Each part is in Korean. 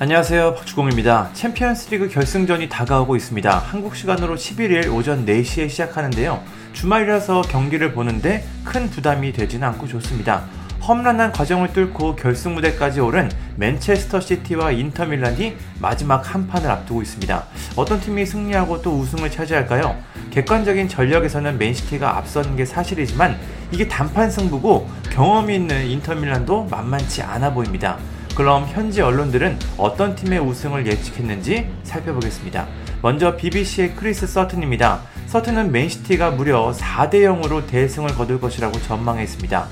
안녕하세요. 박주공입니다. 챔피언스리그 결승전이 다가오고 있습니다. 한국 시간으로 11일 오전 4시에 시작하는데요. 주말이라서 경기를 보는데 큰 부담이 되지는 않고 좋습니다. 험난한 과정을 뚫고 결승 무대까지 오른 맨체스터 시티와 인터밀란이 마지막 한 판을 앞두고 있습니다. 어떤 팀이 승리하고 또 우승을 차지할까요? 객관적인 전력에서는 맨시티가 앞서는 게 사실이지만 이게 단판 승부고 경험이 있는 인터밀란도 만만치 않아 보입니다. 그럼 현지 언론들은 어떤 팀의 우승을 예측했는지 살펴보겠습니다. 먼저 BBC의 크리스 서튼입니다. 서튼은 맨시티가 무려 4대 0으로 대승을 거둘 것이라고 전망했습니다.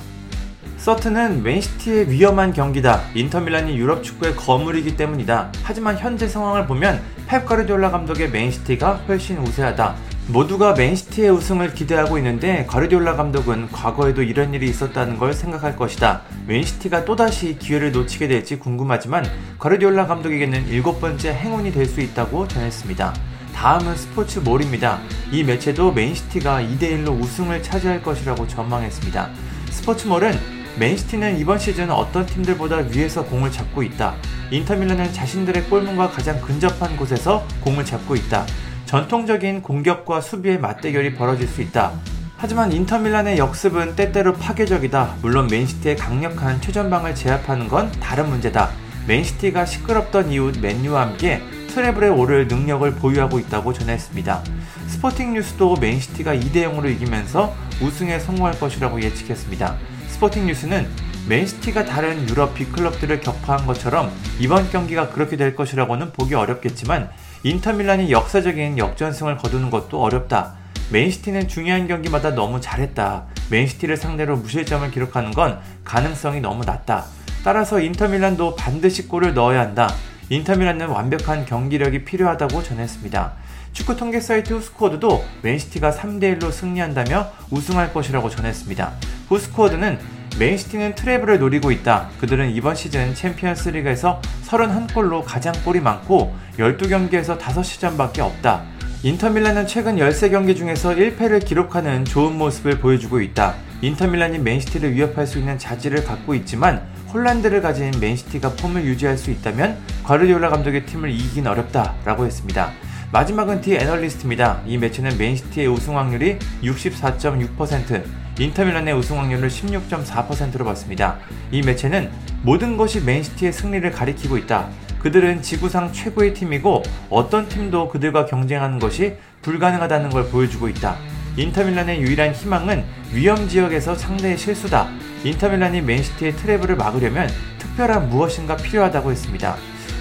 서튼은 맨시티에 위험한 경기다. 인터밀란이 유럽 축구의 거물이기 때문이다. 하지만 현재 상황을 보면 펩 가르디올라 감독의 맨시티가 훨씬 우세하다. 모두가 맨시티의 우승을 기대하고 있는데 가르디올라 감독은 과거에도 이런 일이 있었다는 걸 생각할 것이다. 맨시티가 또다시 기회를 놓치게 될지 궁금하지만 가르디올라 감독에게는 일곱 번째 행운이 될 수 있다고 전했습니다. 다음은 스포츠 몰입니다. 이 매체도 맨시티가 2대1로 우승을 차지할 것이라고 전망했습니다. 스포츠몰은 맨시티는 이번 시즌 어떤 팀들보다 위에서 공을 잡고 있다. 인터밀란은 자신들의 골문과 가장 근접한 곳에서 공을 잡고 있다. 전통적인 공격과 수비의 맞대결이 벌어질 수 있다. 하지만 인터밀란의 역습은 때때로 파괴적이다. 물론 맨시티의 강력한 최전방을 제압하는 건 다른 문제다. 맨시티가 시끄럽던 이후 맨유와 함께 트래블에 오를 능력을 보유하고 있다고 전했습니다. 스포팅 뉴스도 맨시티가 2대 0으로 이기면서 우승에 성공할 것이라고 예측했습니다. 스포팅 뉴스는 맨시티가 다른 유럽 빅클럽들을 격파한 것처럼 이번 경기가 그렇게 될 것이라고는 보기 어렵겠지만 인터밀란이 역사적인 역전승을 거두는 것도 어렵다. 맨시티는 중요한 경기마다 너무 잘했다. 맨시티를 상대로 무실점을 기록하는 건 가능성이 너무 낮다. 따라서 인터밀란도 반드시 골을 넣어야 한다. 인터밀란은 완벽한 경기력이 필요하다고 전했습니다. 축구 통계 사이트 후스코어드도 맨시티가 3대1로 승리한다며 우승할 것이라고 전했습니다. 후스코어드는 맨시티는 트래블을 노리고 있다. 그들은 이번 시즌 챔피언스 리그에서 31골로 가장 골이 많고 12경기에서 5시전밖에 없다. 인터밀란은 최근 13경기 중에서 1패를 기록하는 좋은 모습을 보여주고 있다. 인터밀란이 맨시티를 위협할 수 있는 자질을 갖고 있지만 홀란드를 가진 맨시티가 폼을 유지할 수 있다면 과르디올라 감독의 팀을 이기긴 어렵다라고 했습니다. 마지막은 디 애널리스트입니다. 이 매체는 맨시티의 우승 확률이 64.6%, 인터밀란의 우승 확률을 16.4%로 봤습니다. 이 매체는 모든 것이 맨시티의 승리를 가리키고 있다. 그들은 지구상 최고의 팀이고 어떤 팀도 그들과 경쟁하는 것이 불가능하다는 걸 보여주고 있다. 인터밀란의 유일한 희망은 위험 지역에서 상대의 실수다. 인터밀란이 맨시티의 트래블을 막으려면 특별한 무엇인가 필요하다고 했습니다.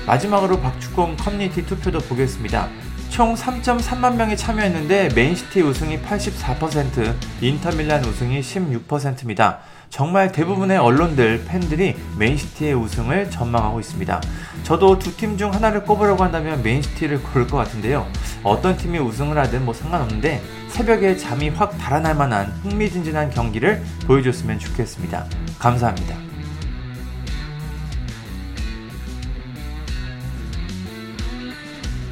마지막으로 박주공 커뮤니티 투표도 보겠습니다. 총 3.3만 명이 참여했는데 맨시티 우승이 84%, 인터밀란 우승이 16%입니다. 정말 대부분의 언론들, 팬들이 맨시티의 우승을 전망하고 있습니다. 저도 두 팀 중 하나를 꼽으려고 한다면 맨시티를 고를 것 같은데요. 어떤 팀이 우승을 하든 뭐 상관없는데 새벽에 잠이 확 달아날 만한 흥미진진한 경기를 보여줬으면 좋겠습니다. 감사합니다.